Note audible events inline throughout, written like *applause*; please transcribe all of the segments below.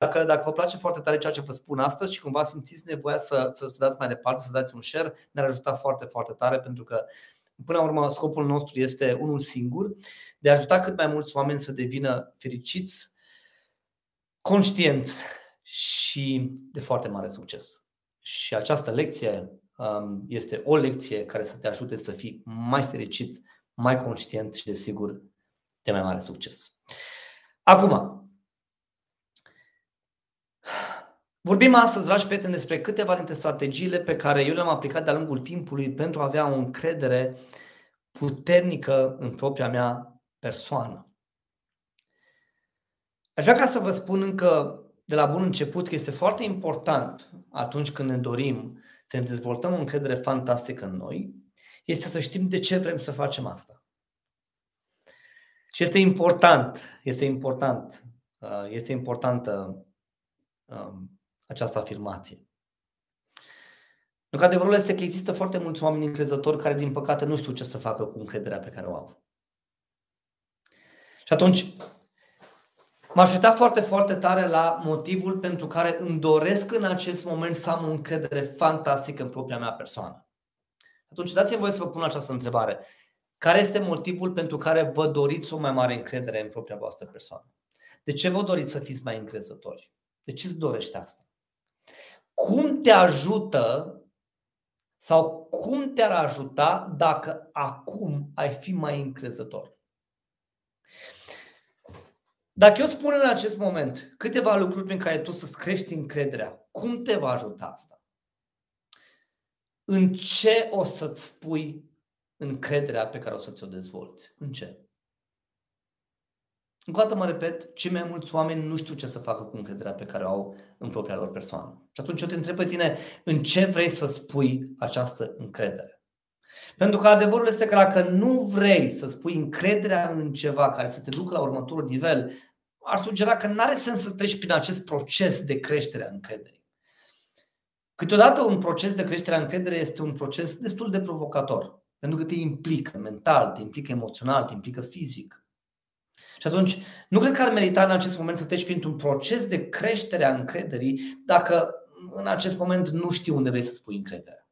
Dacă, dacă vă place foarte tare ceea ce vă spun astăzi și cumva simțiți nevoia să, să, să dați mai departe, să dați un share, ne-ar ajuta foarte, foarte tare pentru că Până la urmă, scopul nostru este unul singur, de a ajuta cât mai mulți oameni să devină fericiți, conștienți și de foarte mare succes. Și această lecție um, este o lecție care să te ajute să fii mai fericit, mai conștient și, desigur, de mai mare succes. Acum, Vorbim astăzi, dragi prieteni, despre câteva dintre strategiile pe care eu le-am aplicat de-a lungul timpului pentru a avea o încredere puternică în propria mea persoană. Aș vrea ca să vă spun încă de la bun început că este foarte important atunci când ne dorim să ne dezvoltăm o încredere fantastică în noi, este să știm de ce vrem să facem asta. Și este important, este important, uh, este importantă um, această afirmație. Nu că adevărul este că există foarte mulți oameni încrezători care, din păcate, nu știu ce să facă cu încrederea pe care o au. Și atunci, m-aș uita foarte, foarte tare la motivul pentru care îmi doresc în acest moment să am o încredere fantastică în propria mea persoană. Atunci, dați-mi voie să vă pun această întrebare. Care este motivul pentru care vă doriți o mai mare încredere în propria voastră persoană? De ce vă doriți să fiți mai încrezători? De ce îți dorește asta? Cum te ajută sau cum te-ar ajuta dacă acum ai fi mai încrezător. Dacă eu spun în acest moment câteva lucruri prin care tu să-ți crești încrederea, cum te va ajuta asta? În ce o să-ți spui încrederea pe care o să ți-o dezvolți? În ce? Încă o dată mă repet, cei mai mulți oameni nu știu ce să facă cu încrederea pe care o au în propria lor persoană. Și atunci eu te întreb pe tine, în ce vrei să spui această încredere? Pentru că adevărul este că dacă nu vrei să spui încrederea în ceva care să te ducă la următorul nivel, ar sugera că nu are sens să treci prin acest proces de creștere a încrederii. Câteodată un proces de creștere a încrederii este un proces destul de provocator, pentru că te implică mental, te implică emoțional, te implică fizic. Și atunci, nu cred că ar merita în acest moment să treci printr-un proces de creștere a încrederii dacă în acest moment nu știi unde vrei să spui încrederea.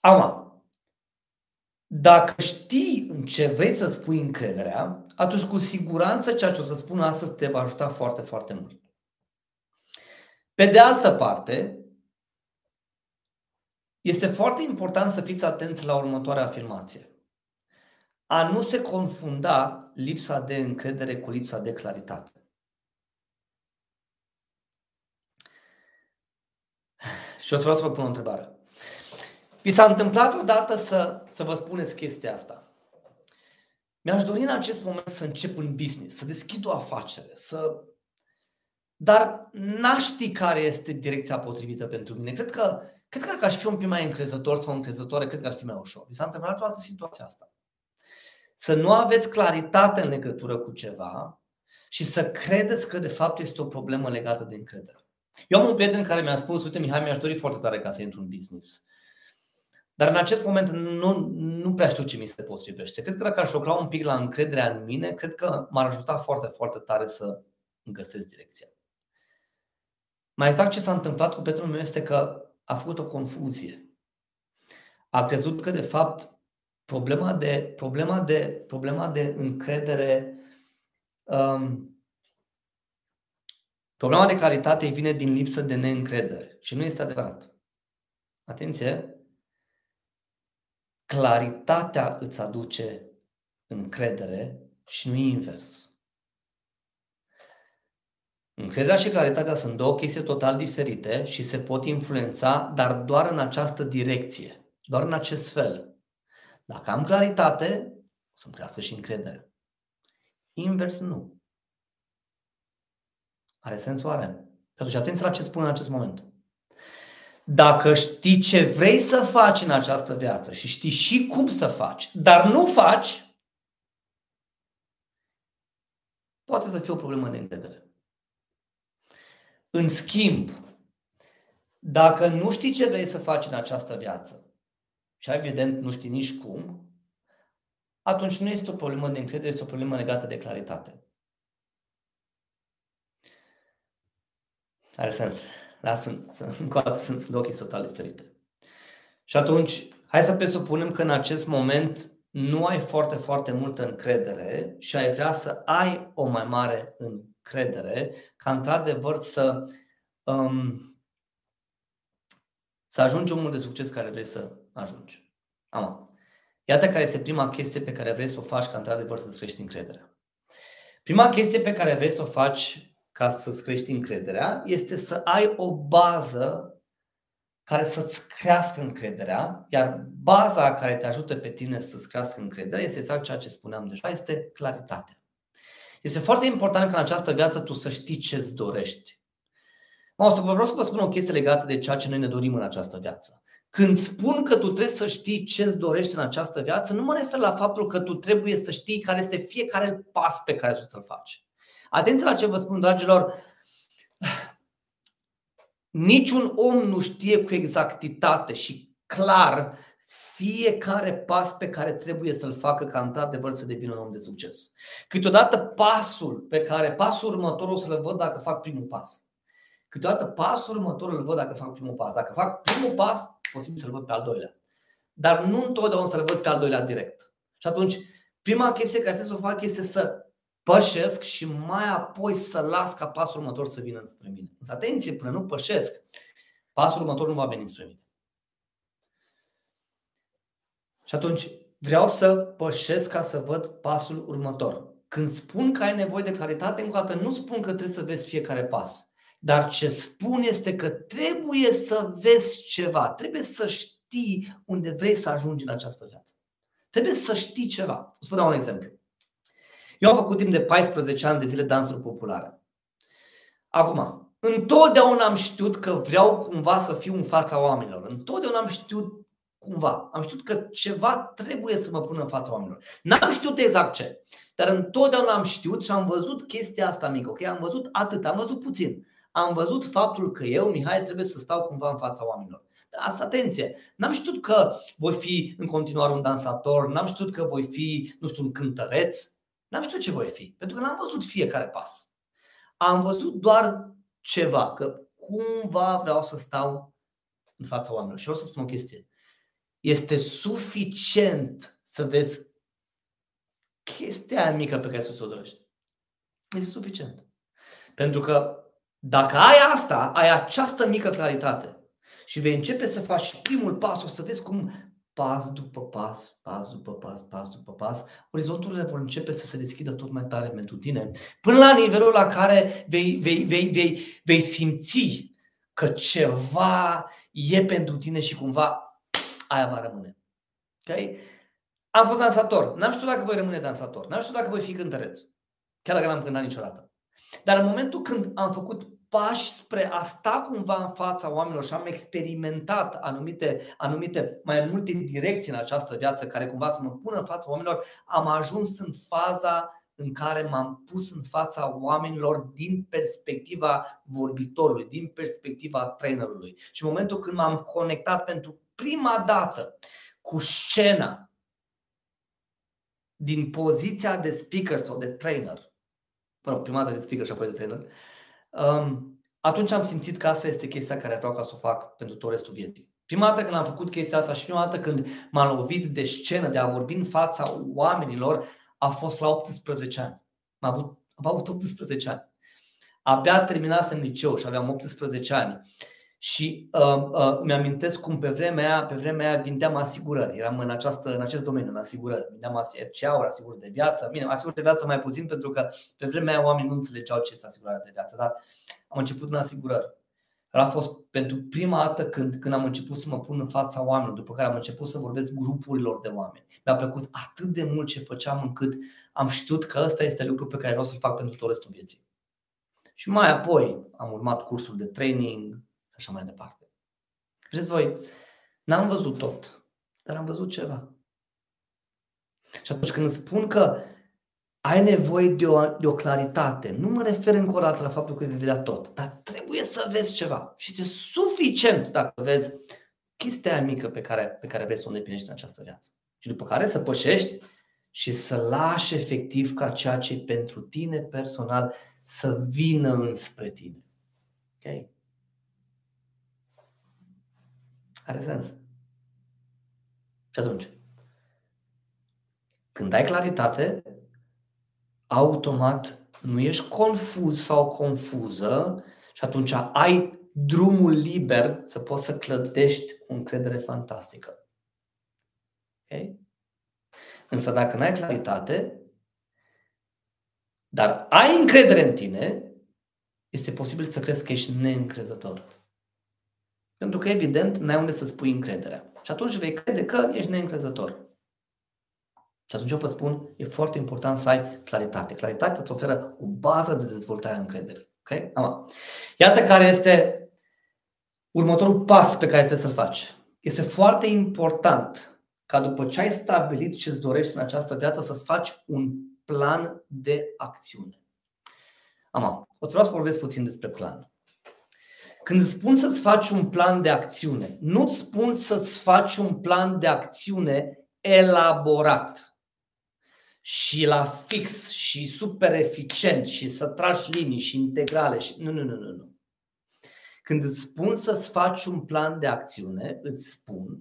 Acum, dacă știi în ce vrei să spui încrederea, atunci cu siguranță ceea ce o să spun astăzi te va ajuta foarte, foarte mult. Pe de altă parte, este foarte important să fiți atenți la următoarea afirmație a nu se confunda lipsa de încredere cu lipsa de claritate. Și o să vreau să vă pun o întrebare. Vi s-a întâmplat vreodată să, să vă spuneți chestia asta? Mi-aș dori în acest moment să încep un business, să deschid o afacere, să... Dar n-aș ști care este direcția potrivită pentru mine. Cred că, cred că dacă aș fi un pic mai încrezător sau încrezătoare, cred că ar fi mai ușor. Vi s-a întâmplat vreodată situația asta? Să nu aveți claritate în legătură cu ceva și să credeți că de fapt este o problemă legată de încredere. Eu am un prieten care mi-a spus, uite Mihai, mi-aș dori foarte tare ca să intru în business. Dar în acest moment nu, nu prea știu ce mi se potrivește. Cred că dacă aș lucra un pic la încrederea în mine, cred că m-ar ajuta foarte, foarte tare să îmi găsesc direcția. Mai exact ce s-a întâmplat cu prietenul meu este că a făcut o confuzie. A crezut că de fapt problema de, problema de, problema de încredere, um, problema de calitate vine din lipsă de neîncredere. Și nu este adevărat. Atenție! Claritatea îți aduce încredere și nu invers. Încrederea și claritatea sunt două chestii total diferite și se pot influența, dar doar în această direcție, doar în acest fel. Dacă am claritate, o să-mi crească și încredere. Invers nu. Are sens oare? Atunci atenție la ce spun în acest moment. Dacă știi ce vrei să faci în această viață și știi și cum să faci, dar nu faci, poate să fie o problemă de încredere. În schimb, dacă nu știi ce vrei să faci în această viață și evident nu știi nici cum, atunci nu este o problemă de încredere, este o problemă legată de claritate. Are sens. Da, sunt, sunt, încă o dată sunt, sunt ochii total diferite. Și atunci, hai să presupunem că în acest moment nu ai foarte, foarte multă încredere și ai vrea să ai o mai mare încredere ca într-adevăr să, um, să ajungi omul de succes care vrei să ajungi. Am. Iată care este prima chestie pe care vrei să o faci ca într-adevăr să-ți crești încrederea. Prima chestie pe care vrei să o faci ca să-ți crești încrederea este să ai o bază care să-ți crească încrederea, iar baza care te ajută pe tine să-ți crească încrederea este exact ceea ce spuneam deja, este claritatea. Este foarte important ca în această viață tu să știi ce-ți dorești. Mă, o să vă vreau să vă spun o chestie legată de ceea ce noi ne dorim în această viață. Când spun că tu trebuie să știi ce-ți dorești în această viață, nu mă refer la faptul că tu trebuie să știi care este fiecare pas pe care trebuie să-l faci. Atenție la ce vă spun, dragilor. Niciun om nu știe cu exactitate și clar fiecare pas pe care trebuie să-l facă ca într-adevăr să devină un om de succes. Câteodată pasul pe care, pasul următor o să-l văd dacă fac primul pas. Câteodată pasul următor îl văd dacă fac primul pas. Dacă fac primul pas, posibil să-l văd pe al doilea. Dar nu întotdeauna să-l văd pe al doilea direct. Și atunci, prima chestie care trebuie să o fac este să pășesc și mai apoi să las ca pasul următor să vină spre mine. Însă atenție, până nu pășesc, pasul următor nu va veni spre mine. Și atunci vreau să pășesc ca să văd pasul următor. Când spun că ai nevoie de claritate, încă o dată nu spun că trebuie să vezi fiecare pas. Dar ce spun este că trebuie să vezi ceva, trebuie să știi unde vrei să ajungi în această viață. Trebuie să știi ceva. O să vă dau un exemplu. Eu am făcut timp de 14 ani de zile dansuri populare. Acum, întotdeauna am știut că vreau cumva să fiu în fața oamenilor. Întotdeauna am știut cumva. Am știut că ceva trebuie să mă pună în fața oamenilor. N-am știut exact ce, dar întotdeauna am știut și am văzut chestia asta mică. Ok, am văzut atât, am văzut puțin. Am văzut faptul că eu, Mihai, trebuie să stau cumva în fața oamenilor. Asta, atenție, n-am știut că voi fi în continuare un dansator, n-am știut că voi fi, nu știu, un cântăreț, N-am știut ce voi fi, pentru că n-am văzut fiecare pas. Am văzut doar ceva, că cumva vreau să stau în fața oamenilor. Și vreau să spun o chestie. Este suficient să vezi chestia mică pe care tu ți-o dorești. Este suficient. Pentru că dacă ai asta, ai această mică claritate și vei începe să faci primul pas, o să vezi cum pas după pas, pas după pas, pas după pas, orizonturile vor începe să se deschidă tot mai tare pentru tine, până la nivelul la care vei, vei, vei, vei, vei simți că ceva e pentru tine și cumva aia va rămâne. Okay? Am fost dansator. N-am știut dacă voi rămâne dansator. N-am știut dacă voi fi cântăreț. Chiar dacă n-am cântat niciodată. Dar în momentul când am făcut pași spre a sta cumva în fața oamenilor și am experimentat anumite, anumite mai multe direcții în această viață care cumva să mă pună în fața oamenilor, am ajuns în faza în care m-am pus în fața oamenilor din perspectiva vorbitorului, din perspectiva trainerului. Și în momentul când m-am conectat pentru prima dată cu scena din poziția de speaker sau de trainer, mă prima dată de speaker și apoi de trainer, um, atunci am simțit că asta este chestia care vreau ca să o fac pentru tot restul vieții. Prima dată când am făcut chestia asta și prima dată când m-am lovit de scenă, de a vorbi în fața oamenilor, a fost la 18 ani. Am avut, am avut 18 ani. Abia terminasem liceu și aveam 18 ani. Și uh, uh, îmi amintesc cum pe vremea aia, pe vremea aia vindeam asigurări. Eram în, această, în acest domeniu, în asigurări. Vindeam RCA-uri, asigurări de viață. Bine, asigurări de viață mai puțin pentru că pe vremea aia oamenii nu înțelegeau ce este asigurarea de viață. Dar am început în asigurări. A fost pentru prima dată când, când am început să mă pun în fața oamenilor, după care am început să vorbesc grupurilor de oameni. Mi-a plăcut atât de mult ce făceam încât am știut că ăsta este lucru pe care vreau să-l fac pentru tot restul vieții. Și mai apoi am urmat cursul de training, și așa mai departe. Vedeți voi, n-am văzut tot, dar am văzut ceva. Și atunci când spun că ai nevoie de o, de o claritate, nu mă refer încă o dată la faptul că vei vedea tot, dar trebuie să vezi ceva. Și este suficient dacă vezi chestia mică pe care, pe care vrei să o îndeplinești în această viață. Și după care să pășești și să lași efectiv ca ceea ce pentru tine personal să vină înspre tine. Ok? Are sens. Și atunci, când ai claritate, automat nu ești confuz sau confuză și atunci ai drumul liber să poți să clădești o încredere fantastică. Okay? Însă dacă nu ai claritate, dar ai încredere în tine, este posibil să crezi că ești neîncrezător. Pentru că, evident, n-ai unde să spui încrederea. Și atunci vei crede că ești neîncrezător. Și atunci eu vă spun, e foarte important să ai claritate. Claritatea îți oferă o bază de dezvoltare a încrederii. Okay? Ama. Iată care este următorul pas pe care trebuie să-l faci. Este foarte important ca după ce ai stabilit ce îți dorești în această viață să-ți faci un plan de acțiune. Ama, o să vreau să vorbesc puțin despre plan. Când îți spun să-ți faci un plan de acțiune, nu-ți spun să-ți faci un plan de acțiune elaborat și la fix și super eficient și să tragi linii și integrale și nu, nu, nu, nu, nu. Când îți spun să-ți faci un plan de acțiune, îți spun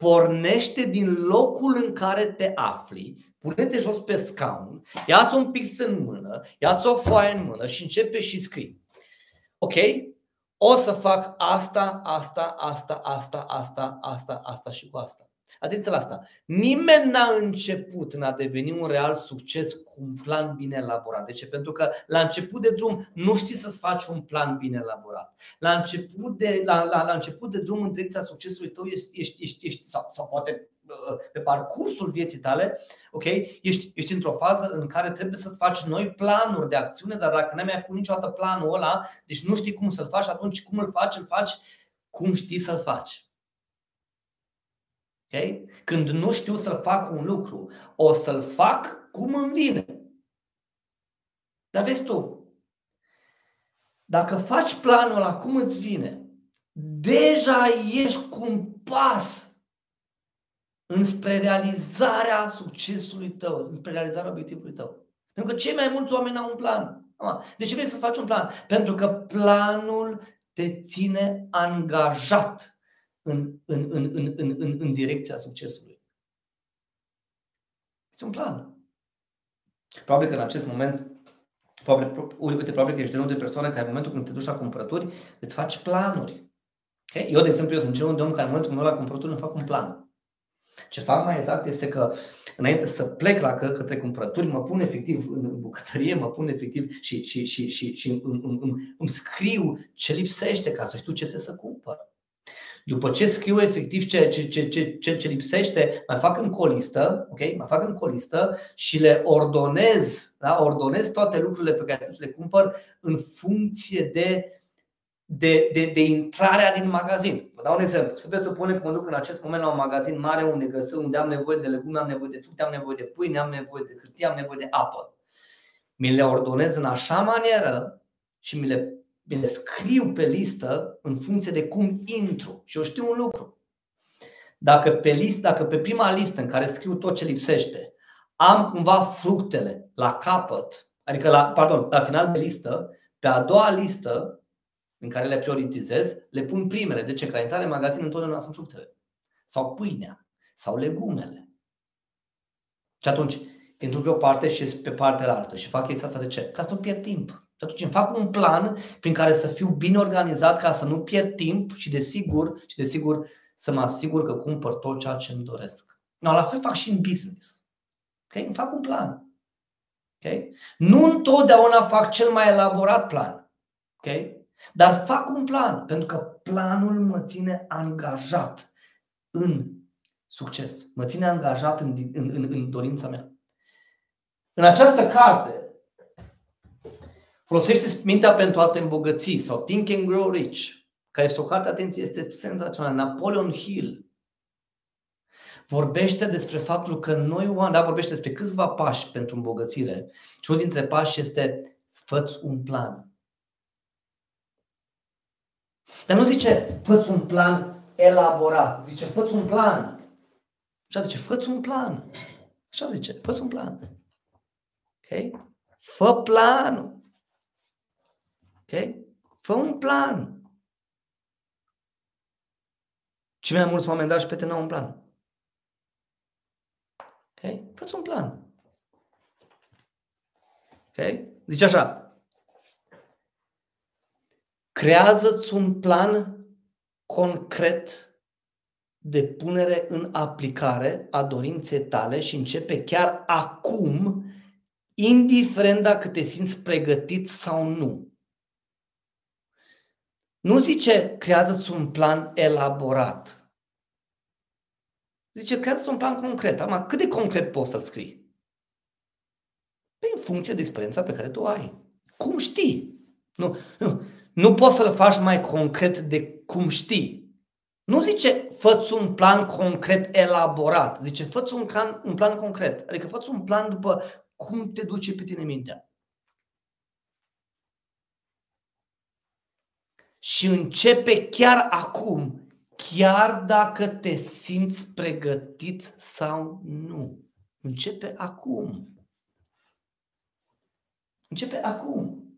pornește din locul în care te afli, pune-te jos pe scaun, ia-ți un pix în mână, ia-ți o foaie în mână și începe și scrii. Ok? O să fac asta, asta, asta, asta, asta, asta, asta și cu asta. Atenție la asta. Nimeni n-a început în a deveni un real succes cu un plan bine elaborat. De ce? Pentru că la început de drum nu știi să-ți faci un plan bine elaborat. La început de, la, la, la început de drum în direcția succesului tău ești, ești, ești, ești sau, sau poate uh, pe parcursul vieții tale, ok, ești, ești într-o fază în care trebuie să-ți faci noi planuri de acțiune, dar dacă n-ai mai făcut niciodată planul ăla, deci nu știi cum să-l faci, atunci cum îl faci, îl faci cum știi să-l faci. Okay? Când nu știu să fac un lucru, o să-l fac cum îmi vine. Dar vezi tu, dacă faci planul la cum îți vine, deja ești cu un pas înspre realizarea succesului tău, înspre realizarea obiectivului tău. Pentru că cei mai mulți oameni au un plan. De ce vrei să faci un plan? Pentru că planul te ține angajat în, în, în, în, în, în, în direcția succesului. Este un plan. Probabil că în acest moment, probabil, uite, probabil că ești genul de persoană care în momentul când te duci la cumpărături, îți faci planuri. Okay? Eu, de exemplu, eu sunt genul de om care în momentul când mă la cumpărături îmi fac un plan. Ce fac mai exact este că înainte să plec la că, către cumpărături, mă pun efectiv în bucătărie, mă pun efectiv și, și, și, și, și îmi, îmi, îmi, îmi scriu ce lipsește ca să știu ce trebuie să cumpăr. După ce scriu efectiv ce, ce, ce, ce, ce, ce lipsește, mai fac în colistă, ok? Mai fac în colistă și le ordonez, da? ordonez toate lucrurile pe care trebuie să le cumpăr în funcție de de, de, de intrarea din magazin. Vă dau un exemplu. Să să supune că mă duc în acest moment la un magazin mare unde găsesc, unde am nevoie de legume, am nevoie de fructe, am nevoie de pâine, am nevoie de hârtie, am nevoie de apă. Mi le ordonez în așa manieră și mi le Bine, scriu pe listă în funcție de cum intru. Și eu știu un lucru. Dacă pe, list, dacă pe prima listă în care scriu tot ce lipsește, am cumva fructele la capăt, adică la, pardon, la final de listă, pe a doua listă în care le prioritizez, le pun primele. De ce? Că la intrare în magazin întotdeauna sunt fructele. Sau pâinea. Sau legumele. Și atunci, pentru pe o parte și pe partea altă. Și fac chestia asta de ce? Ca să nu pierd timp. Și atunci îmi fac un plan prin care să fiu bine organizat ca să nu pierd timp și desigur, și desigur să mă asigur că cumpăr tot ceea ce îmi doresc. No, la fel fac și în business. Okay? Îmi fac un plan. Okay? Nu întotdeauna fac cel mai elaborat plan. Okay? Dar fac un plan, pentru că planul mă ține angajat în succes. Mă ține angajat în, în, în, în dorința mea. În această carte, Folosește mintea pentru a te îmbogăți sau Think and Grow Rich, care este o carte, atenție, este senzațională. Napoleon Hill vorbește despre faptul că noi oameni, da, vorbește despre câțiva pași pentru îmbogățire și unul dintre pași este fă un plan. Dar nu zice fă un plan elaborat, zice fă un plan. Așa zice, fă un plan. Așa zice, fă un plan. Ok? Fă planul. Ok? Fă un plan. Ce mai mulți oameni, dragi pe n-au un plan. Ok? Fă-ți un plan. Ok? Zice așa. Creează-ți un plan concret de punere în aplicare a dorinței tale și începe chiar acum, indiferent dacă te simți pregătit sau nu. Nu zice creează-ți un plan elaborat. Zice creează-ți un plan concret. Am cât de concret poți să-l scrii? Păi în funcție de experiența pe care tu o ai. Cum știi? Nu, nu, nu poți să-l faci mai concret de cum știi. Nu zice fă un plan concret elaborat. Zice fă un plan, un plan concret. Adică fă un plan după cum te duce pe tine mintea. și începe chiar acum, chiar dacă te simți pregătit sau nu. Începe acum. Începe acum.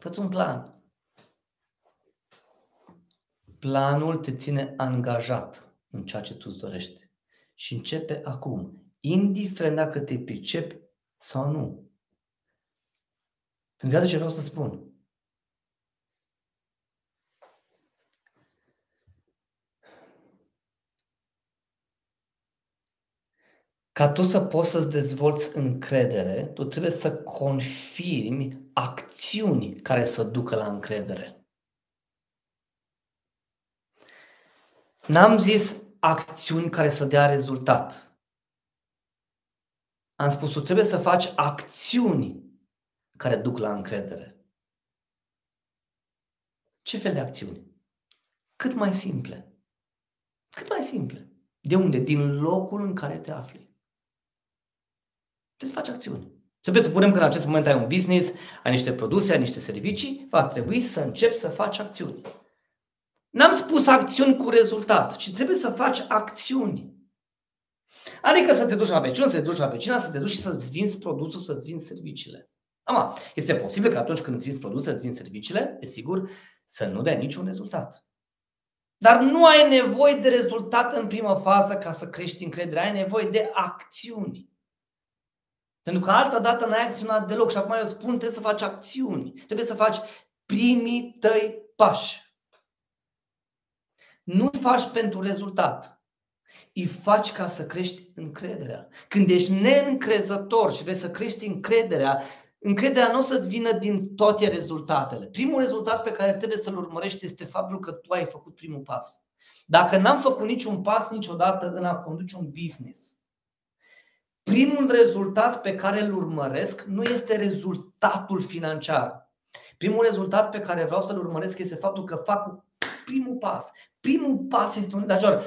Fă un plan. Planul te ține angajat în ceea ce tu îți dorești. Și începe acum, indiferent dacă te pricepi sau nu. Pentru că ce vreau să spun. Ca tu să poți să-ți dezvolți încredere, tu trebuie să confirmi acțiuni care să ducă la încredere. N-am zis acțiuni care să dea rezultat. Am spus, tu trebuie să faci acțiuni care duc la încredere. Ce fel de acțiuni? Cât mai simple. Cât mai simple. De unde? Din locul în care te afli. Trebuie să faci acțiuni. Să presupunem că în acest moment ai un business, ai niște produse, ai niște servicii, va trebui să începi să faci acțiuni. N-am spus acțiuni cu rezultat, ci trebuie să faci acțiuni. Adică să te duci la vecină, să te duci la vecina, să te duci și să-ți vinzi produsul, să-ți vinzi serviciile. Ama, este posibil că atunci când îți vinzi produse, îți vinzi serviciile, desigur, să nu dea niciun rezultat. Dar nu ai nevoie de rezultat în primă fază ca să crești încrederea, ai nevoie de acțiuni. Pentru că altă dată n-ai acționat deloc și acum eu spun trebuie să faci acțiuni. Trebuie să faci primii tăi pași. Nu faci pentru rezultat. Îi faci ca să crești încrederea. Când ești neîncrezător și vrei să crești încrederea, încrederea nu o să-ți vină din toate rezultatele. Primul rezultat pe care trebuie să-l urmărești este faptul că tu ai făcut primul pas. Dacă n-am făcut niciun pas niciodată în a conduce un business, primul rezultat pe care îl urmăresc nu este rezultatul financiar. Primul rezultat pe care vreau să-l urmăresc este faptul că fac primul pas. Primul pas este un major.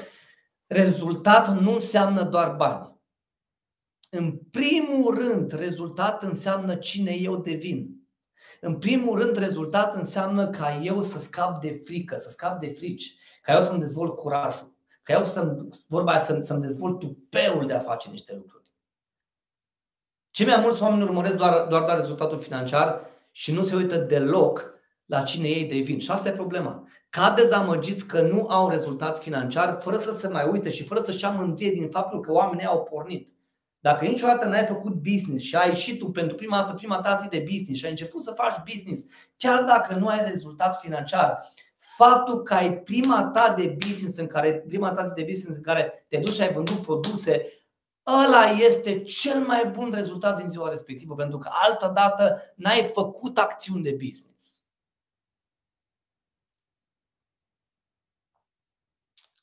Rezultat nu înseamnă doar bani. În primul rând, rezultat înseamnă cine eu devin. În primul rând, rezultat înseamnă ca eu să scap de frică, să scap de frici, ca eu să-mi dezvolt curajul, ca eu să vorba aia, să, să-mi dezvolt tupeul de a face niște lucruri. Cei mai mulți oameni urmăresc doar, doar, doar rezultatul financiar și nu se uită deloc la cine ei devin. Și asta e problema. Ca dezamăgiți că nu au rezultat financiar, fără să se mai uite și fără să-și ia mântie din faptul că oamenii au pornit. Dacă niciodată n-ai făcut business și ai ieșit tu pentru prima dată, prima ta zi de business și ai început să faci business, chiar dacă nu ai rezultat financiar, faptul că ai prima ta de business în care, prima ta zi de business în care te duci și ai vândut produse, ăla este cel mai bun rezultat din ziua respectivă, pentru că altă dată n-ai făcut acțiuni de business.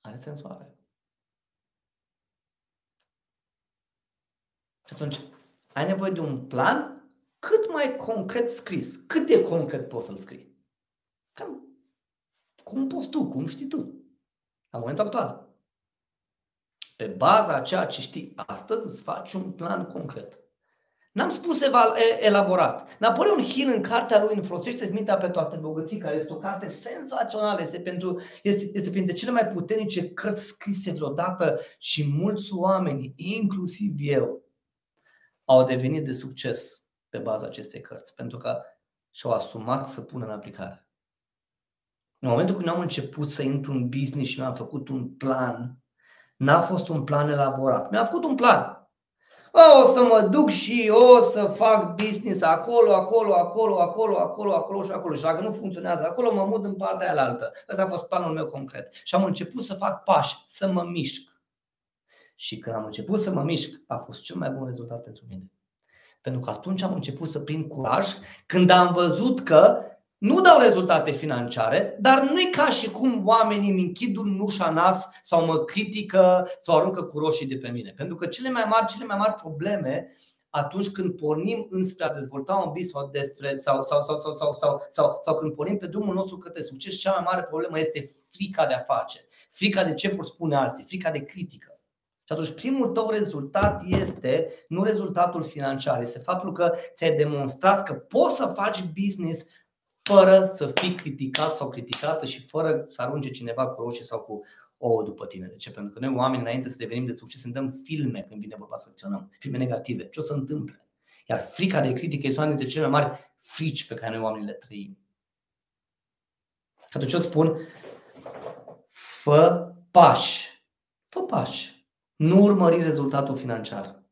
Are sens oare? Și atunci ai nevoie de un plan cât mai concret scris. Cât de concret poți să-l scrii? Cam cum poți tu, cum știi tu, la momentul actual. Pe baza a ceea ce știi astăzi, îți faci un plan concret. N-am spus elaborat. Napoleon Hill în cartea lui Înfolosește mintea pe toate bogății, care este o carte senzațională, este, pentru, este, este printre cele mai puternice cărți scrise vreodată și mulți oameni, inclusiv eu, au devenit de succes pe baza acestei cărți, pentru că și-au asumat să pună în aplicare. În momentul când am început să intru în business și mi-am făcut un plan, n-a fost un plan elaborat. Mi-am făcut un plan. O să mă duc și o să fac business acolo, acolo, acolo, acolo, acolo, acolo și acolo. Și dacă nu funcționează acolo, mă mut în partea aia altă. Ăsta a fost planul meu concret. Și am început să fac pași, să mă mișc. Și când am început să mă mișc, a fost cel mai bun rezultat pentru mine. Pentru că atunci am început să prind curaj când am văzut că nu dau rezultate financiare, dar nu e ca și cum oamenii îmi închid un ușa nas sau mă critică sau aruncă cu roșii de pe mine. Pentru că cele mai mari, cele mai mari probleme atunci când pornim înspre a dezvolta un bis sau, despre, sau, sau, sau, sau, sau, sau, sau, sau când pornim pe drumul nostru către succes, cea mai mare problemă este frica de a face, frica de ce vor spune alții, frica de critică. Și atunci primul tău rezultat este nu rezultatul financiar, este faptul că ți-ai demonstrat că poți să faci business fără să fii criticat sau criticată și fără să arunce cineva cu roșii sau cu ouă după tine. De ce? Pentru că noi oameni înainte să devenim de succes ne dăm filme când vine vorba să acționăm, filme negative. Ce o să întâmple? Iar frica de critică este una dintre cele mai mari frici pe care noi oamenii le trăim. Atunci eu spun, fă pași. Fă pași. Nu urmări rezultatul financiar.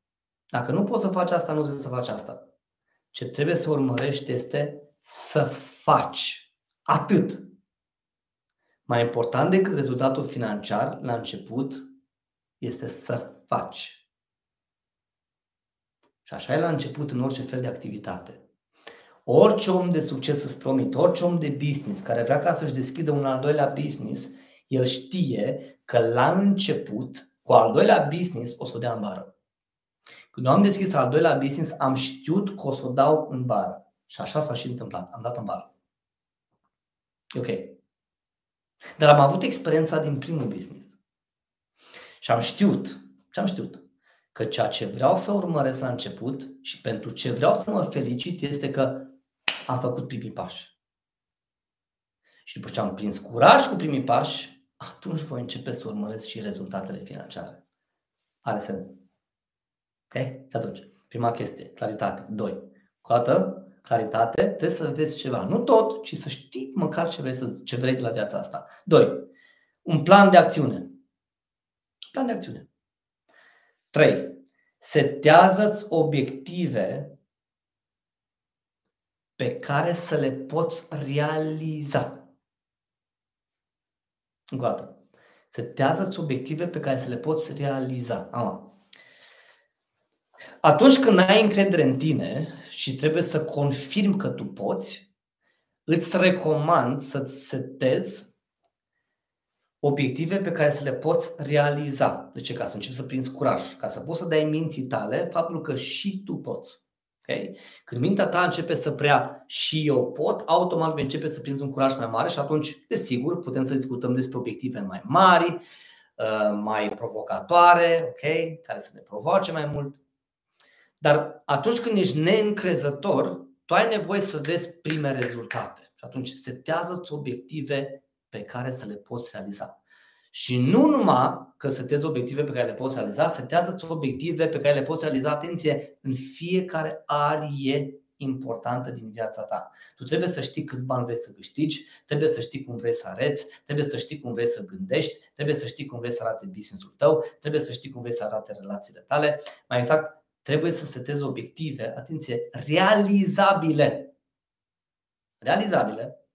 Dacă nu poți să faci asta, nu trebuie să faci asta. Ce trebuie să urmărești este să faci. Atât. Mai important decât rezultatul financiar la început este să faci. Și așa e la început în orice fel de activitate. Orice om de succes îți promit, orice om de business care vrea ca să-și deschidă un al doilea business, el știe că la început, cu al doilea business, o să o dea în bară. Când am deschis al doilea business, am știut că o să o dau în bară. Și așa s-a și întâmplat. Am dat în bară. E ok. Dar am avut experiența din primul business. Și am știut, ce am știut, că ceea ce vreau să urmăresc la început și pentru ce vreau să mă felicit este că am făcut primii pași. Și după ce am prins curaj cu primii pași, atunci voi începe să urmăresc și rezultatele financiare. Are sens. Ok? Și atunci, prima chestie, claritate. Doi, cu claritate, trebuie să înveți ceva. Nu tot, ci să știi măcar ce vrei, să, ce vrei de la viața asta. Doi, un plan de acțiune. Plan de acțiune. Trei, setează-ți obiective pe care să le poți realiza. Încă o dată. Setează-ți obiective pe care să le poți realiza. Ama. Atunci când ai încredere în tine și trebuie să confirm că tu poți, îți recomand să-ți setezi obiective pe care să le poți realiza. De ce? Ca să începi să prinzi curaj, ca să poți să dai minții tale faptul că și tu poți. Okay? Când mintea ta începe să prea și eu pot, automat vei începe să prinzi un curaj mai mare și atunci, desigur, putem să discutăm despre obiective mai mari, uh, mai provocatoare, okay? care să ne provoace mai mult. Dar atunci când ești neîncrezător, tu ai nevoie să vezi prime rezultate. Și atunci setează-ți obiective pe care să le poți realiza. Și nu numai că setezi obiective pe care le poți realiza, setează-ți obiective pe care le poți realiza, atenție, în fiecare arie importantă din viața ta. Tu trebuie să știi câți bani vrei să câștigi, trebuie să știi cum vrei să arăți, trebuie să știi cum vrei să gândești, trebuie să știi cum vrei să arate business-ul tău, trebuie să știi cum vrei să arate relațiile tale. Mai exact, trebuie să setezi obiective, atenție, realizabile. Realizabile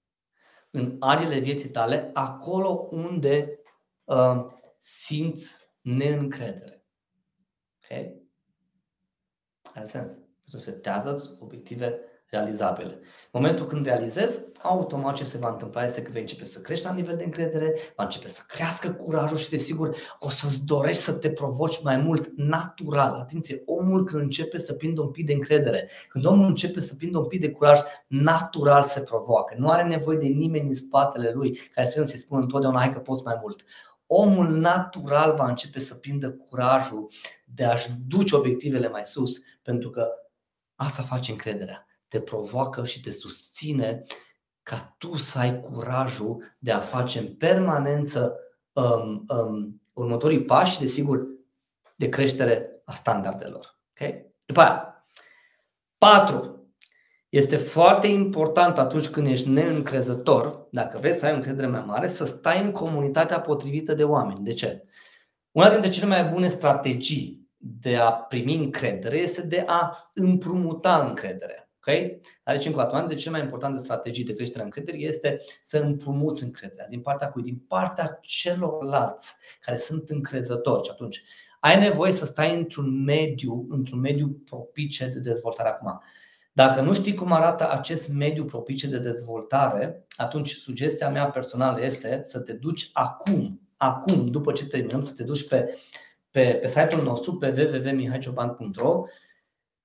în ariile vieții tale, acolo unde uh, simți neîncredere. Ok? Are sens. Deci setează obiective realizabile. În momentul când realizezi, automat ce se va întâmpla este că vei începe să crești la nivel de încredere, va începe să crească curajul și desigur o să-ți dorești să te provoci mai mult natural. Atenție, omul când începe să prindă un pic de încredere, când omul începe să prindă un pic de curaj, natural se provoacă. Nu are nevoie de nimeni în spatele lui care să să-i spună întotdeauna hai că poți mai mult omul natural va începe să prindă curajul de a-și duce obiectivele mai sus, pentru că asta face încrederea te provoacă și te susține ca tu să ai curajul de a face în permanență um, um, următorii pași, desigur, de creștere a standardelor. Okay? După aia, patru, Este foarte important atunci când ești neîncrezător, dacă vrei să ai o încredere mai mare, să stai în comunitatea potrivită de oameni. De ce? Una dintre cele mai bune strategii de a primi încredere este de a împrumuta încredere. Okay? Deci, încă o dată, una dintre cele mai importante strategii de creștere a încrederii este să împrumuți încrederea din partea cui? Din partea celorlalți care sunt încrezători. Și atunci, ai nevoie să stai într-un mediu, într-un mediu propice de dezvoltare acum. Dacă nu știi cum arată acest mediu propice de dezvoltare, atunci sugestia mea personală este să te duci acum, acum, după ce terminăm, să te duci pe, pe, pe site-ul nostru, pe www.mihaicioban.ro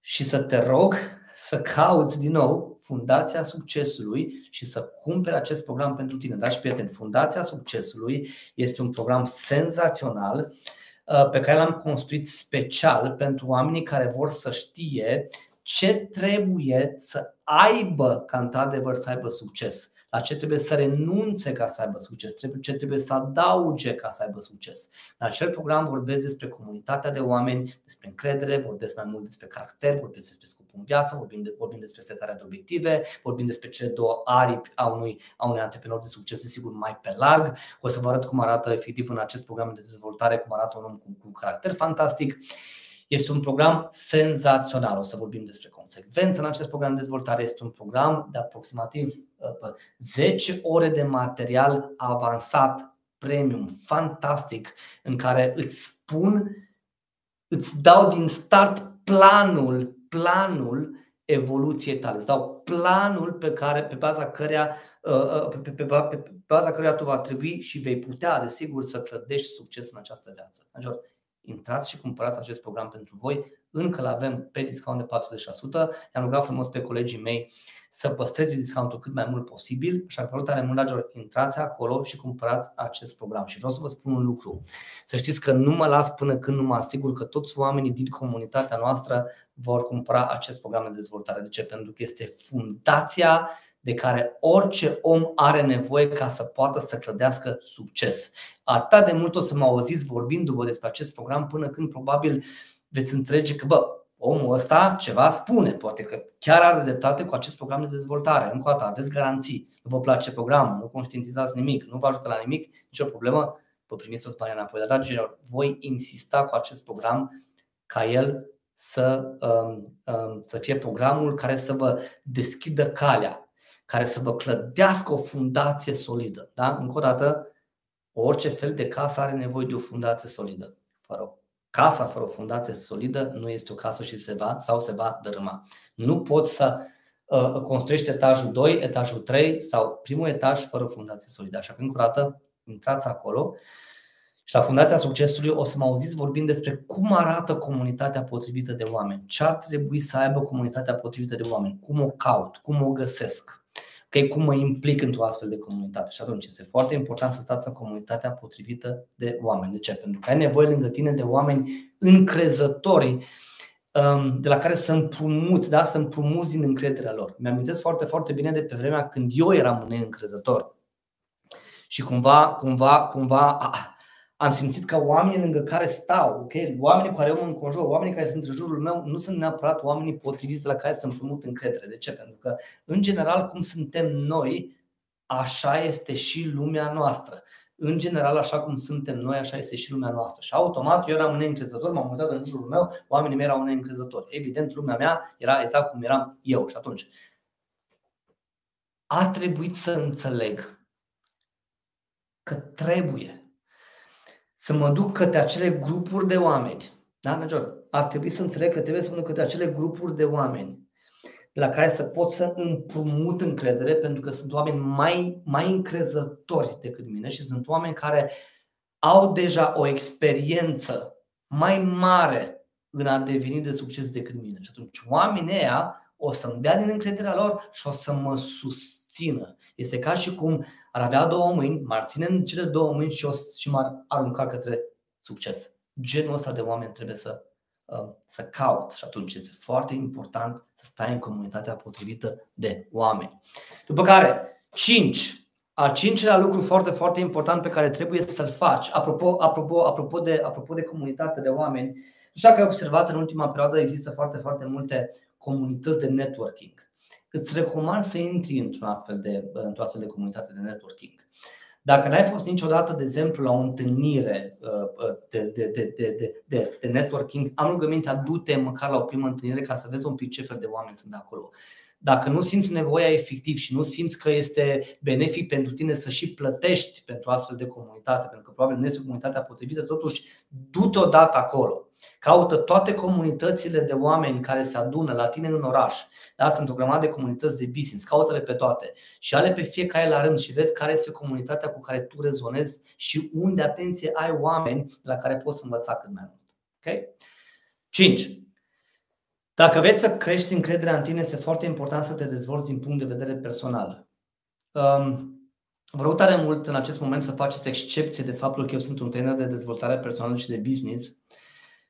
și să te rog să cauți din nou Fundația Succesului și să cumperi acest program pentru tine. Dragi prieteni, Fundația Succesului este un program senzațional uh, pe care l-am construit special pentru oamenii care vor să știe ce trebuie să aibă ca într-adevăr să aibă succes, la ce trebuie să renunțe ca să aibă succes, ce trebuie să adauge ca să aibă succes. În acel program vorbesc despre comunitatea de oameni, despre încredere, vorbesc mai mult despre caracter, vorbesc despre scopul în viață, vorbim, de, vorbim despre setarea de obiective, vorbim despre cele două aripi a unui, a unui antreprenor de succes, desigur, mai pe larg. O să vă arăt cum arată efectiv în acest program de dezvoltare, cum arată un om cu, cu caracter fantastic. Este un program senzațional. O să vorbim despre consecvență în acest program de dezvoltare. Este un program de aproximativ 10 uh, ore de material avansat, premium, fantastic, în care îți spun, îți dau din start planul, planul evoluției tale. Îți dau planul pe care, pe baza căreia, uh, uh, pe, pe, pe, pe baza căreia tu va trebui și vei putea, desigur, să clădești succes în această viață. Major, intrați și cumpărați acest program pentru voi. Încă îl avem pe discount de 40%. I-am rugat frumos pe colegii mei să păstreze discountul cât mai mult posibil, așa că vă tare mult, dragilor, intrați acolo și cumpărați acest program. Și vreau să vă spun un lucru. Să știți că nu mă las până când nu mă asigur că toți oamenii din comunitatea noastră vor cumpăra acest program de dezvoltare. De ce? Pentru că este fundația de care orice om are nevoie ca să poată să clădească succes. Atât de mult o să mă auziți vorbindu-vă despre acest program până când probabil veți înțelege că, bă, omul ăsta ceva spune, poate că chiar are dreptate cu acest program de dezvoltare. Încă o dată, aveți garanții, nu vă place programul, nu conștientizați nimic, nu vă ajută la nimic, nicio problemă, vă primiți toți banii înapoi. Dar, dragilor, voi insista cu acest program ca el să, um, um, să fie programul care să vă deschidă calea care să vă clădească o fundație solidă. Da? Încă o dată, orice fel de casă are nevoie de o fundație solidă. Fără o casa fără o fundație solidă nu este o casă și se va sau se va dărâma. Nu poți să uh, construiești etajul 2, etajul 3 sau primul etaj fără fundație solidă. Așa că încă o dată intrați acolo și la Fundația Succesului o să mă auziți vorbind despre cum arată comunitatea potrivită de oameni, ce ar trebui să aibă comunitatea potrivită de oameni, cum o caut, cum o găsesc okay, cum mă implic într-o astfel de comunitate. Și atunci este foarte important să stați în comunitatea potrivită de oameni. De ce? Pentru că ai nevoie lângă tine de oameni încrezători um, de la care să împrumuți, da? să împrumuți din încrederea lor. Mi-amintesc foarte, foarte bine de pe vremea când eu eram neîncrezător. Și cumva, cumva, cumva, am simțit că oamenii lângă care stau, okay? oamenii cu care eu mă înconjur, oamenii care sunt în jurul meu, nu sunt neapărat oamenii potriviți de la care să împrumut încredere. De ce? Pentru că, în general, cum suntem noi, așa este și lumea noastră. În general, așa cum suntem noi, așa este și lumea noastră. Și automat eu eram neîncrezător, m-am uitat în jurul meu, oamenii mei erau neîncrezători. Evident, lumea mea era exact cum eram eu. Și atunci, a trebuit să înțeleg că trebuie să mă duc către acele grupuri de oameni. Da, Major? Ar trebui să înțeleg că trebuie să mă duc către acele grupuri de oameni de la care să pot să împrumut încredere, pentru că sunt oameni mai, mai încrezători decât mine și sunt oameni care au deja o experiență mai mare în a deveni de succes decât mine. Și atunci oamenii ăia o să-mi dea din încrederea lor și o să mă susțină. Este ca și cum ar avea două mâini, m-ar ține în cele două mâini și, o, și m-ar arunca către succes. Genul ăsta de oameni trebuie să, uh, să caut și atunci este foarte important să stai în comunitatea potrivită de oameni. După care, 5. Al cincilea lucru foarte, foarte important pe care trebuie să-l faci, apropo, apropo, apropo, de, apropo de comunitate de oameni, nu știu dacă ai observat în ultima perioadă există foarte, foarte multe comunități de networking îți recomand să intri într-o astfel de, într-o astfel de comunitate de networking. Dacă n-ai fost niciodată, de exemplu, la o întâlnire de, de, de, de, de, de, de networking, am rugămintea, du-te măcar la o primă întâlnire ca să vezi un pic ce fel de oameni sunt acolo. Dacă nu simți nevoia efectiv și nu simți că este benefic pentru tine să și plătești pentru astfel de comunitate, pentru că probabil nu este comunitatea potrivită, totuși du-te odată acolo. Caută toate comunitățile de oameni care se adună la tine în oraș. Da? Sunt o grămadă de comunități de business. Caută-le pe toate și ale pe fiecare la rând și vezi care este comunitatea cu care tu rezonezi și unde, atenție, ai oameni la care poți învăța cât mai mult. Okay? 5. Dacă vrei să crești încrederea în tine, este foarte important să te dezvolți din punct de vedere personal. Um, vreau tare mult în acest moment să faceți excepție de faptul că eu sunt un trainer de dezvoltare personală și de business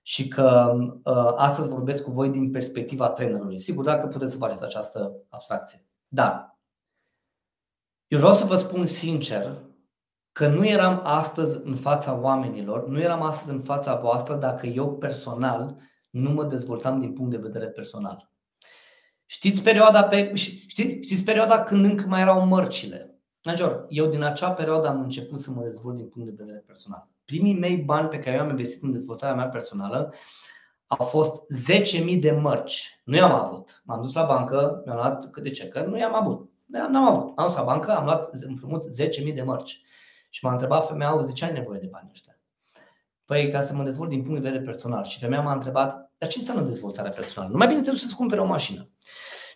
și că uh, astăzi vorbesc cu voi din perspectiva trainerului. Sigur, dacă puteți să faceți această abstracție. Dar eu vreau să vă spun sincer că nu eram astăzi în fața oamenilor, nu eram astăzi în fața voastră dacă eu personal nu mă dezvoltam din punct de vedere personal. Știți perioada, pe, știți, știți perioada când încă mai erau mărcile? Major, eu din acea perioadă am început să mă dezvolt din punct de vedere personal. Primii mei bani pe care eu am investit în dezvoltarea mea personală au fost 10.000 de mărci. Nu i-am avut. M-am dus la bancă, mi-am luat câte ce, că nu i-am avut. N-am avut. Am dus la bancă, am luat împrumut 10.000 de mărci. Și m-a întrebat femeia, auzi, de ce ai nevoie de bani ăștia? Păi ca să mă dezvolt din punct de vedere personal. Și femeia m-a întrebat, dar ce înseamnă dezvoltarea personală? Nu mai bine te duci să-ți cumpere o mașină.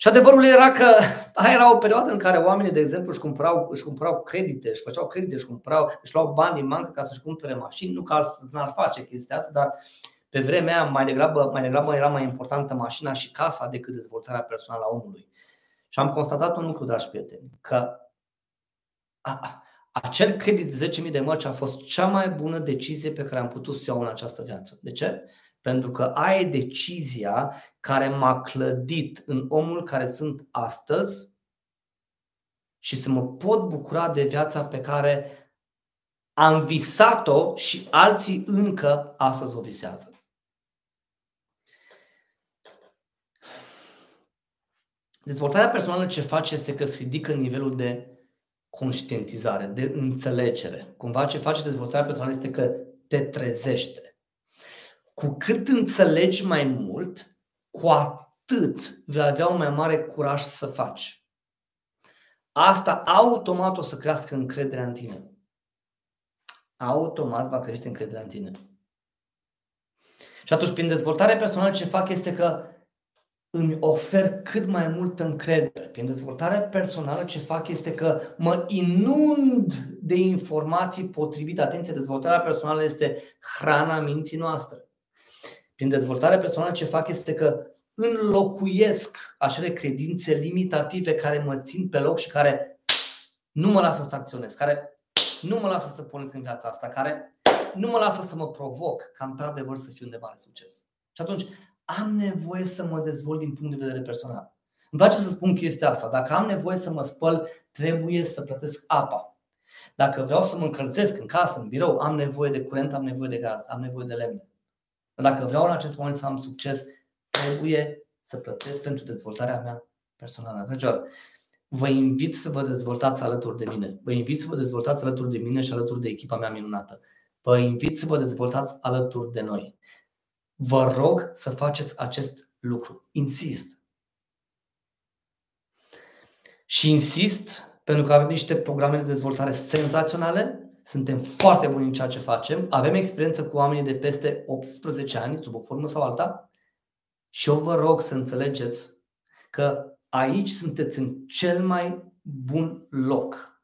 Și adevărul era că *laughs* aia era o perioadă în care oamenii, de exemplu, își cumpărau, își cumpărau credite, își făceau credite, își, cumpărau, își luau bani din bancă ca să-și cumpere mașini. Nu că altfel n-ar face chestia asta, dar pe vremea aia mai degrabă, mai degrabă era mai importantă mașina și casa decât dezvoltarea personală a omului. Și am constatat un lucru, dragi prieteni, că a, acel credit de 10.000 de mărci a fost cea mai bună decizie pe care am putut să o iau în această viață. De ce? Pentru că aia e decizia care m-a clădit în omul care sunt astăzi și să mă pot bucura de viața pe care am visat-o și alții încă astăzi o visează. Dezvoltarea personală ce face este că se ridică nivelul de conștientizare, de înțelegere. Cumva ce face dezvoltarea personală este că te trezește. Cu cât înțelegi mai mult, cu atât vei avea un mai mare curaj să faci. Asta automat o să crească încrederea în tine. Automat va crește încrederea în tine. Și atunci, prin dezvoltare personală, ce fac este că îmi ofer cât mai multă încredere. Prin dezvoltare personală ce fac este că mă inund de informații potrivite. Atenție, dezvoltarea personală este hrana minții noastre. Prin dezvoltare personală ce fac este că înlocuiesc acele credințe limitative care mă țin pe loc și care nu mă lasă să acționez, care nu mă lasă să pornesc în viața asta, care nu mă lasă să mă provoc ca într-adevăr să fiu undeva de succes. Și atunci am nevoie să mă dezvolt din punct de vedere personal. Îmi place să spun chestia asta. Dacă am nevoie să mă spăl, trebuie să plătesc apa. Dacă vreau să mă încălzesc în casă, în birou, am nevoie de curent, am nevoie de gaz, am nevoie de lemne. Dacă vreau în acest moment să am succes, trebuie să plătesc pentru dezvoltarea mea personală. Dragilor, vă invit să vă dezvoltați alături de mine. Vă invit să vă dezvoltați alături de mine și alături de echipa mea minunată. Vă invit să vă dezvoltați alături de noi. Vă rog să faceți acest lucru. Insist. Și insist pentru că avem niște programe de dezvoltare senzaționale, suntem foarte buni în ceea ce facem, avem experiență cu oamenii de peste 18 ani, sub o formă sau alta, și eu vă rog să înțelegeți că aici sunteți în cel mai bun loc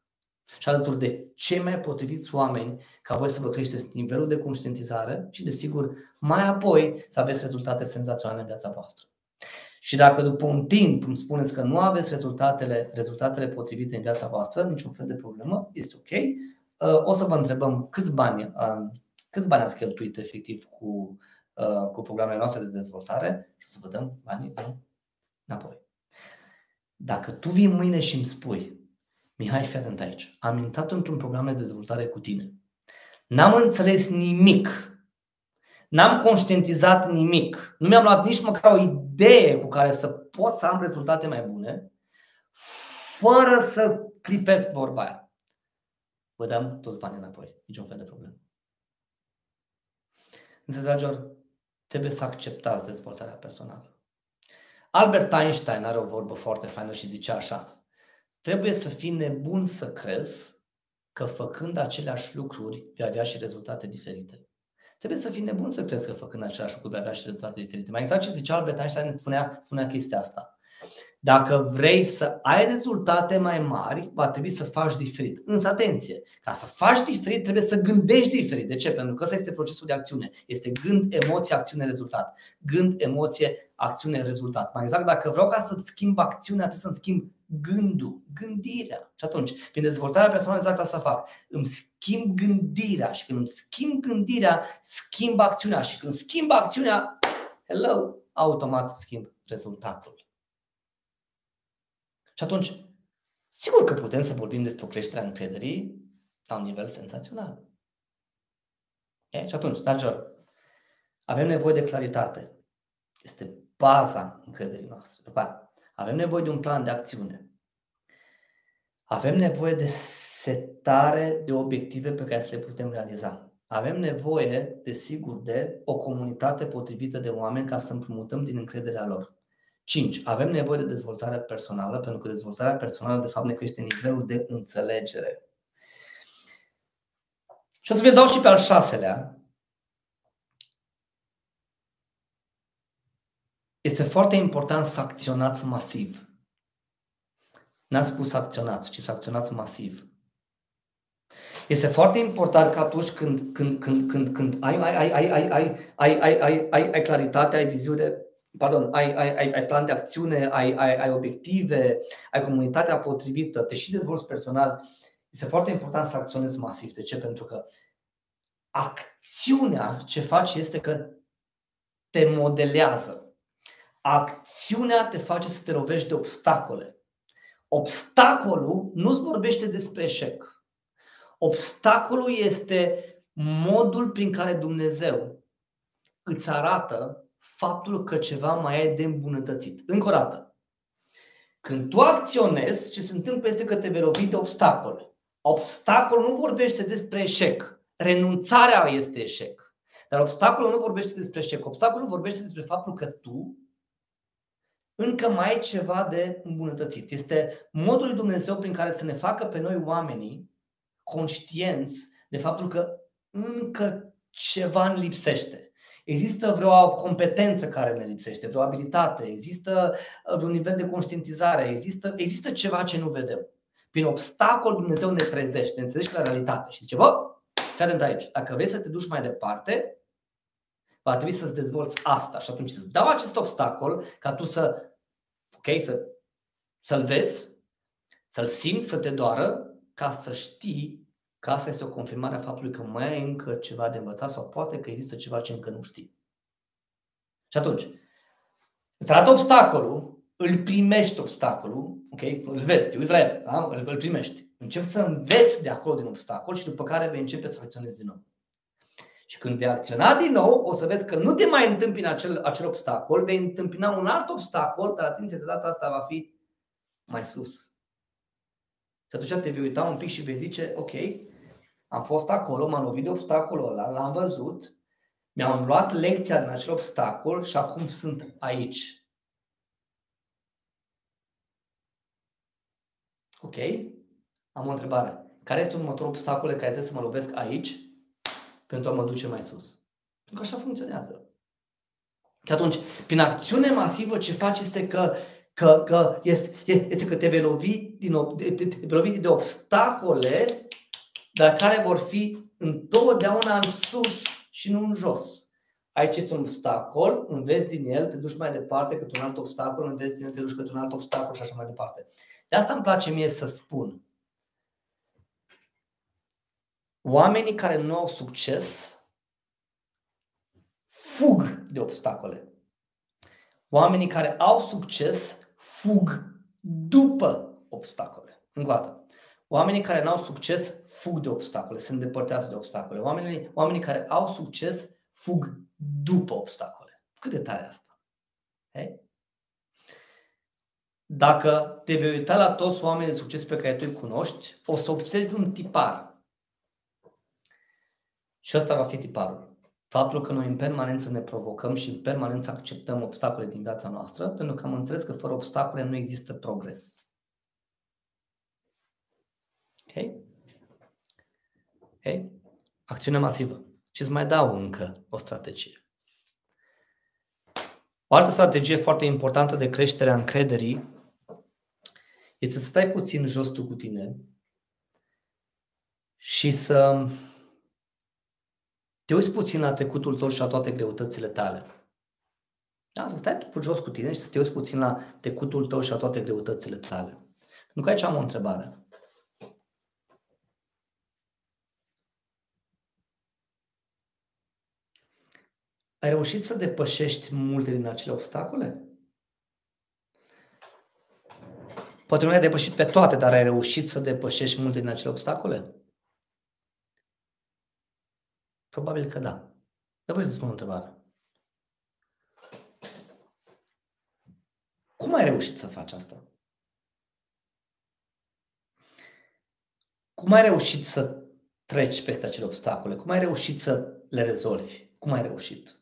și alături de cei mai potriviți oameni ca voi să vă creșteți nivelul de conștientizare și, desigur, mai apoi să aveți rezultate senzaționale în viața voastră. Și dacă după un timp îmi spuneți că nu aveți rezultatele, rezultatele potrivite în viața voastră, niciun fel de problemă, este ok. Uh, o să vă întrebăm câți bani, uh, câți bani ați cheltuit efectiv cu, uh, cu programele noastre de dezvoltare și o să vă dăm banii înapoi. Dacă tu vii mâine și îmi spui, Mihai, fii atent aici, am intrat într-un program de dezvoltare cu tine N-am înțeles nimic. N-am conștientizat nimic. Nu mi-am luat nici măcar o idee cu care să pot să am rezultate mai bune, fără să clipesc vorba aia. Vă dăm toți banii înapoi. Niciun fel de problemă. Însă, dragilor, trebuie să acceptați dezvoltarea personală. Albert Einstein are o vorbă foarte faină și zice așa. Trebuie să fii nebun să crezi că făcând aceleași lucruri vei avea și rezultate diferite. Trebuie să fii nebun să crezi că făcând același lucru vei avea și rezultate diferite. Mai exact ce zicea Albert Einstein spunea, spunea chestia asta. Dacă vrei să ai rezultate mai mari, va trebui să faci diferit. Însă, atenție, ca să faci diferit, trebuie să gândești diferit. De ce? Pentru că ăsta este procesul de acțiune. Este gând, emoție, acțiune, rezultat. Gând, emoție, acțiune, rezultat. Mai exact, dacă vreau ca să schimb acțiunea, trebuie să-mi schimb gândul, gândirea. Și atunci, prin dezvoltarea personală, exact asta fac. Îmi schimb gândirea și când îmi schimb gândirea, schimb acțiunea și când schimb acțiunea, hello, automat schimb rezultatul. Și atunci, sigur că putem să vorbim despre o creștere a încrederii la un nivel senzațional. E? Și atunci, dragilor, avem nevoie de claritate. Este baza încrederii noastre. După avem nevoie de un plan de acțiune. Avem nevoie de setare de obiective pe care să le putem realiza. Avem nevoie, desigur, de o comunitate potrivită de oameni ca să împrumutăm din încrederea lor. 5. Avem nevoie de dezvoltare personală, pentru că dezvoltarea personală, de fapt, ne crește nivelul de înțelegere. Și o să vi dau și pe al șaselea. Este foarte important să acționați masiv. N-am spus să acționați, ci să acționați masiv. Este foarte important că atunci când, când, când, când, când ai, ai, ai, ai, ai, ai, ai, ai, ai, ai, ai claritate, ai viziune, pardon, ai, ai, ai, ai plan de acțiune, ai, ai, ai obiective, ai comunitatea potrivită, te și dezvolți personal, este foarte important să acționezi masiv. De ce? Pentru că acțiunea ce faci este că te modelează. Acțiunea te face să te lovești de obstacole. Obstacolul nu-ți vorbește despre eșec. Obstacolul este modul prin care Dumnezeu îți arată faptul că ceva mai e de îmbunătățit. Încă o dată. Când tu acționezi, ce se întâmplă este că te vei lovi de obstacole. Obstacolul nu vorbește despre eșec. Renunțarea este eșec. Dar obstacolul nu vorbește despre eșec. Obstacolul vorbește despre faptul că tu încă mai ai ceva de îmbunătățit. Este modul lui Dumnezeu prin care să ne facă pe noi oamenii conștienți de faptul că încă ceva ne lipsește. Există vreo competență care ne lipsește, vreo abilitate, există uh, vreun nivel de conștientizare, există, există ceva ce nu vedem. Prin obstacol Dumnezeu ne trezește, ne trezește la realitate și zice, bă, fii atent aici, dacă vrei să te duci mai departe, va trebui să-ți dezvolți asta și atunci îți dau acest obstacol ca tu să, ok, să, să-l vezi, să-l simți, să te doară, ca să știi că asta este o confirmare a faptului că mai ai încă ceva de învățat sau poate că există ceva ce încă nu știi. Și atunci, îți arată obstacolul, îl primești obstacolul, ok? Îl vezi, te Israel, da? îl, îl primești. Începi să înveți de acolo din obstacol și după care vei începe să acționezi din nou. Și când vei acționa din nou, o să vezi că nu te mai întâmpini acel, acel obstacol, vei întâmpina un alt obstacol, dar atenție, de data asta va fi mai sus. Și atunci te vei uita un pic și vei zice, ok, am fost acolo, m-am lovit de obstacolul ăla, l-am văzut, mi-am luat lecția din acel obstacol și acum sunt aici. Ok? Am o întrebare. Care este următorul obstacol care trebuie să mă lovesc aici pentru a mă duce mai sus? Pentru că așa funcționează. Și atunci, prin acțiune masivă, ce faci este că, că, că este, este că te vei lovi, din, te, te, te vei lovi de obstacole dar care vor fi întotdeauna în sus și nu în jos. Aici este un obstacol, înveți din el, te duci mai departe către un alt obstacol, înveți din el, te duci către un alt obstacol și așa mai departe. De asta îmi place mie să spun. Oamenii care nu au succes fug de obstacole. Oamenii care au succes fug după obstacole. Încă o dată. Oamenii care nu au succes fug de obstacole, se îndepărtează de obstacole. Oamenii, oamenii care au succes fug după obstacole. Cât de tare asta? Hey? Dacă te vei uita la toți oamenii de succes pe care tu îi cunoști, o să observi un tipar. Și ăsta va fi tiparul. Faptul că noi în permanență ne provocăm și în permanență acceptăm obstacole din viața noastră, pentru că am înțeles că fără obstacole nu există progres. Ok? Ok? Acțiune masivă. Și îți mai dau încă o strategie. O altă strategie foarte importantă de creștere a încrederii este să stai puțin jos tu cu tine și să te uiți puțin la trecutul tău și la toate greutățile tale. Da? Să stai tu jos cu tine și să te uiți puțin la trecutul tău și la toate greutățile tale. Pentru că aici am o întrebare. Ai reușit să depășești multe din acele obstacole? Poate nu ai depășit pe toate, dar ai reușit să depășești multe din acele obstacole? Probabil că da. Dar voi să spun o întrebare. Cum ai reușit să faci asta? Cum ai reușit să treci peste acele obstacole? Cum ai reușit să le rezolvi? Cum ai reușit?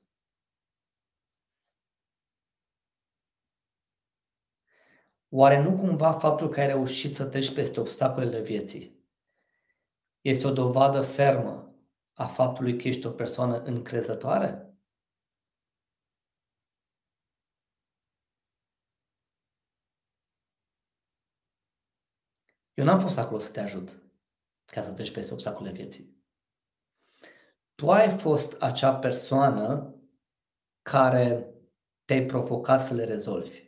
Oare nu cumva faptul că ai reușit să treci peste obstacolele vieții este o dovadă fermă a faptului că ești o persoană încrezătoare? Eu n-am fost acolo să te ajut ca să treci peste obstacolele vieții. Tu ai fost acea persoană care te-ai provocat să le rezolvi.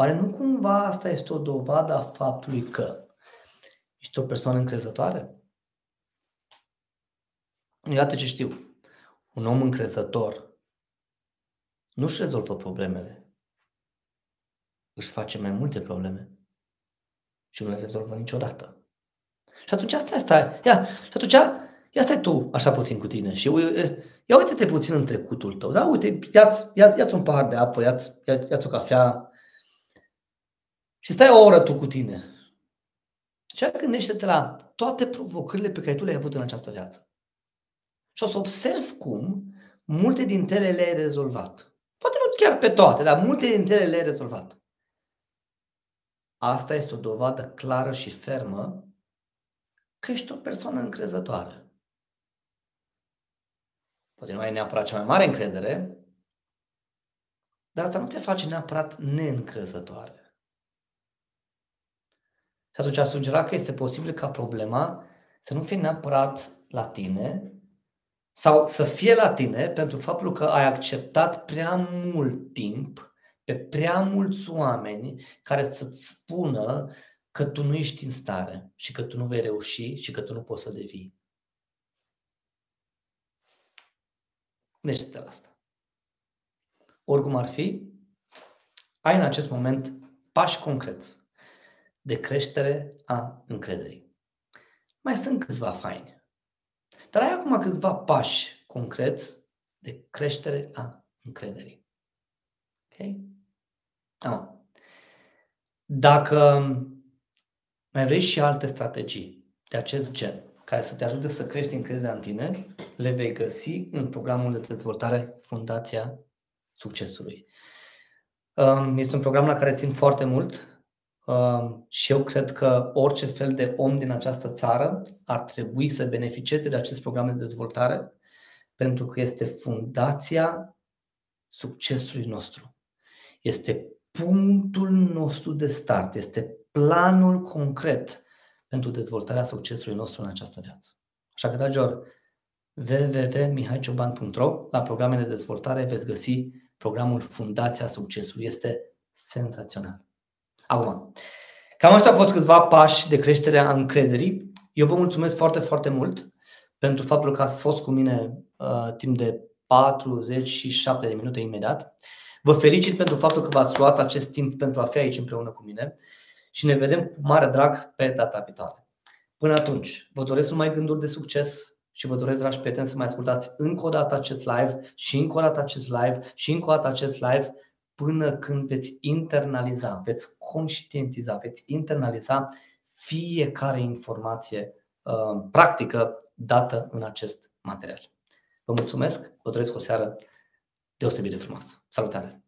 Oare nu cumva asta este o dovadă a faptului că ești o persoană încrezătoare? Iată ce știu. Un om încrezător nu-și rezolvă problemele. Își face mai multe probleme și nu le rezolvă niciodată. Și atunci asta stai, ia, și atunci ia stai tu așa puțin cu tine și ia uite-te puțin în trecutul tău, da? Uite, ia-ți, ia, ia un pahar de apă, ia-ți, ia, ia-ți o cafea, și stai o oră tu cu tine. Și gândește-te la toate provocările pe care tu le-ai avut în această viață. Și o să observ cum multe dintre ele le-ai rezolvat. Poate nu chiar pe toate, dar multe dintre ele le-ai rezolvat. Asta este o dovadă clară și fermă că ești o persoană încrezătoare. Poate nu ai neapărat cea mai mare încredere, dar asta nu te face neapărat neîncrezătoare. Și atunci a sugera că este posibil ca problema să nu fie neapărat la tine sau să fie la tine pentru faptul că ai acceptat prea mult timp pe prea mulți oameni care să-ți spună că tu nu ești în stare și că tu nu vei reuși și că tu nu poți să devii. Gândește-te la asta. Oricum ar fi, ai în acest moment pași concreți de creștere a încrederii. Mai sunt câțiva faini. Dar ai acum câțiva pași concreți de creștere a încrederii. Ok? Am. Dacă mai vrei și alte strategii de acest gen, care să te ajute să crești încrederea în tine, le vei găsi în programul de dezvoltare Fundația Succesului. Este un program la care țin foarte mult, și eu cred că orice fel de om din această țară ar trebui să beneficieze de acest program de dezvoltare pentru că este fundația succesului nostru. Este punctul nostru de start, este planul concret pentru dezvoltarea succesului nostru în această viață. Așa că, dragilor, www.mihaicioban.ro La programele de dezvoltare veți găsi programul Fundația Succesului. Este senzațional. Acum, cam asta au fost câțiva pași de creștere a încrederii. Eu vă mulțumesc foarte, foarte mult pentru faptul că ați fost cu mine uh, timp de 47 de minute imediat. Vă felicit pentru faptul că v-ați luat acest timp pentru a fi aici împreună cu mine și ne vedem cu mare drag pe data viitoare. Până atunci, vă doresc numai gânduri de succes și vă doresc, dragi prieteni, să mai ascultați încă o dată acest live și încă o dată acest live și încă o dată acest live până când veți internaliza, veți conștientiza, veți internaliza fiecare informație uh, practică dată în acest material. Vă mulțumesc, vă doresc o seară deosebit de frumoasă. Salutare!